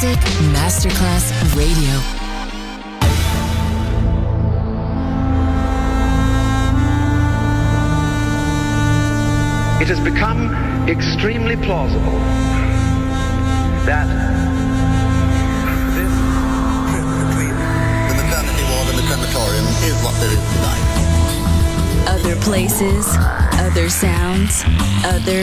Music Masterclass Radio. It has become extremely plausible that this the maternity ward and the crematorium is what there is tonight. Other places, other sounds, other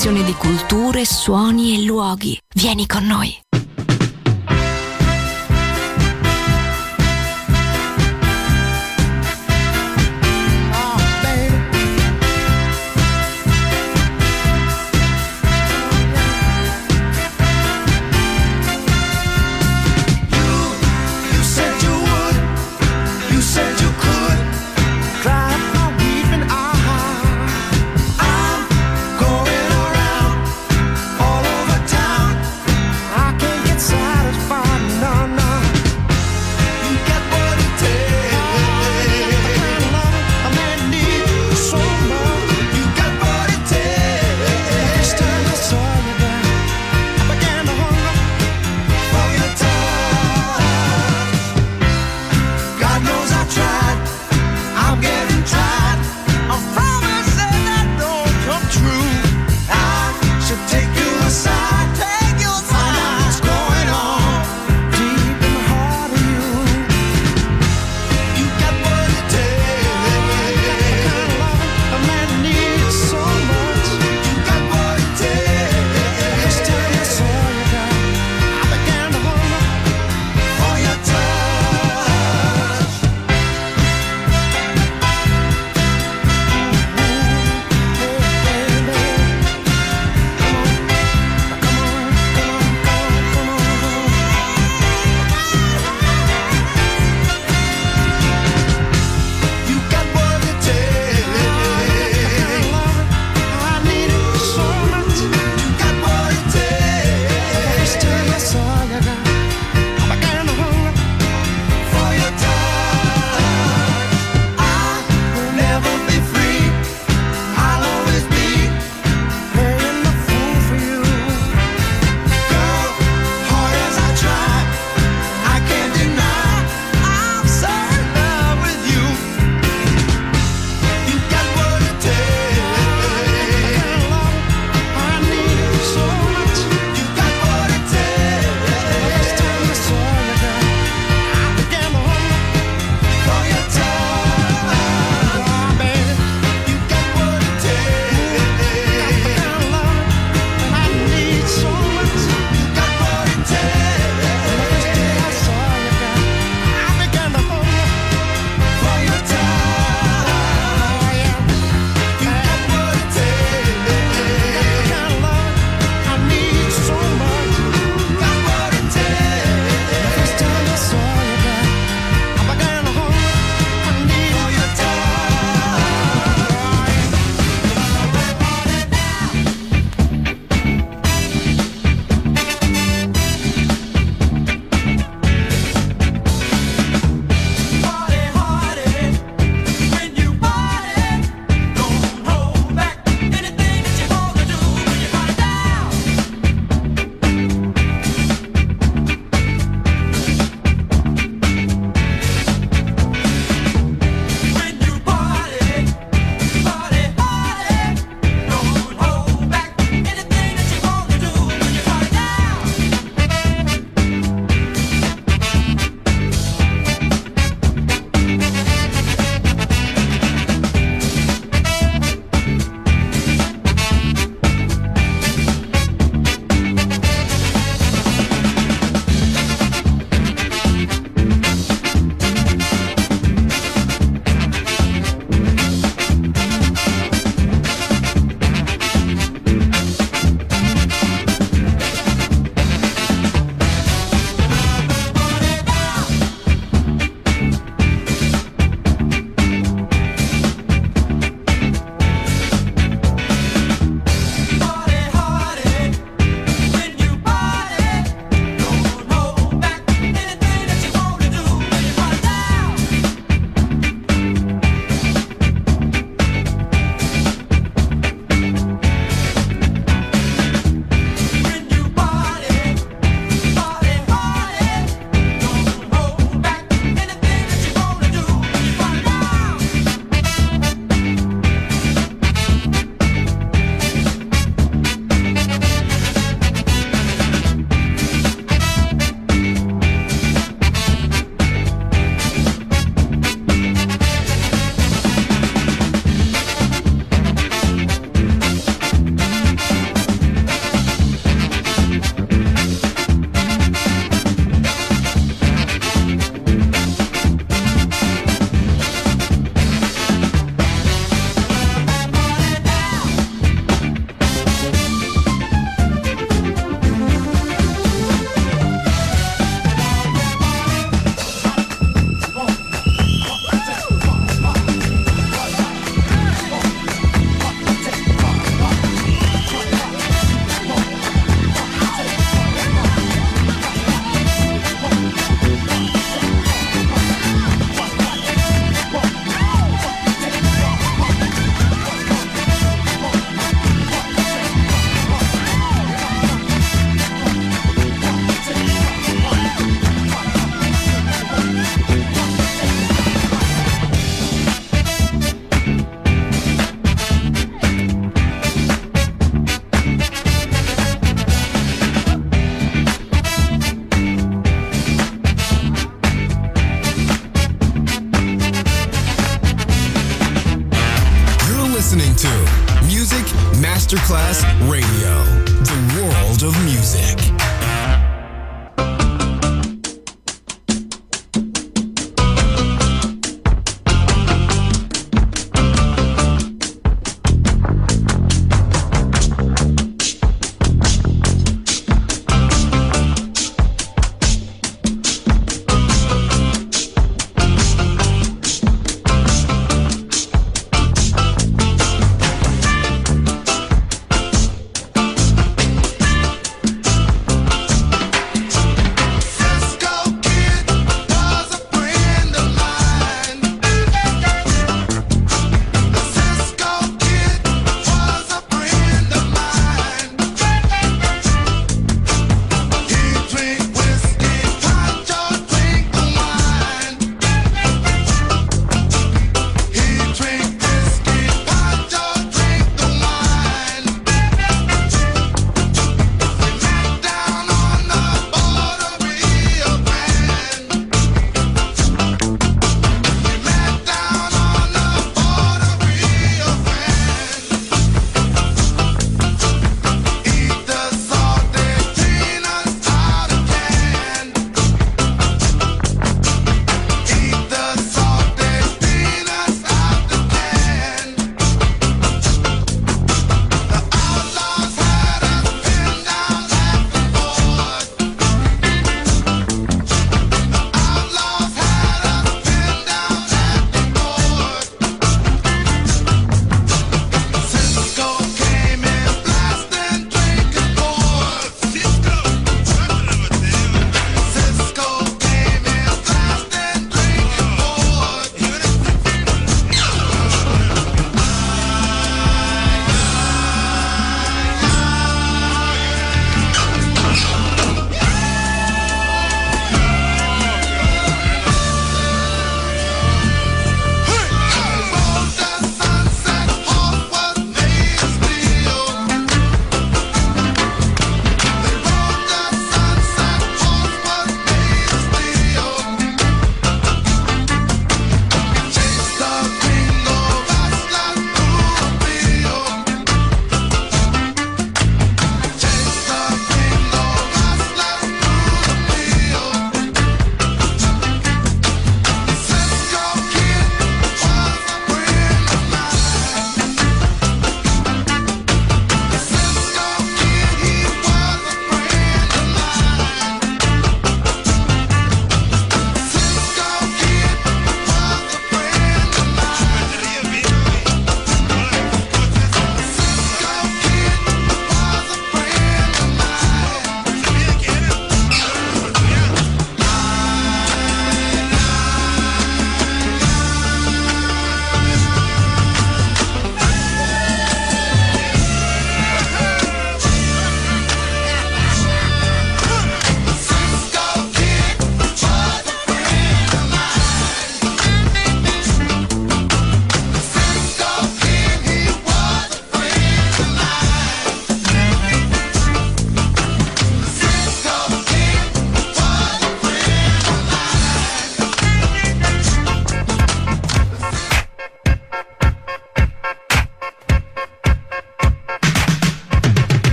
Sovrapposizione di culture, suoni e luoghi. Vieni con noi.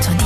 昨天。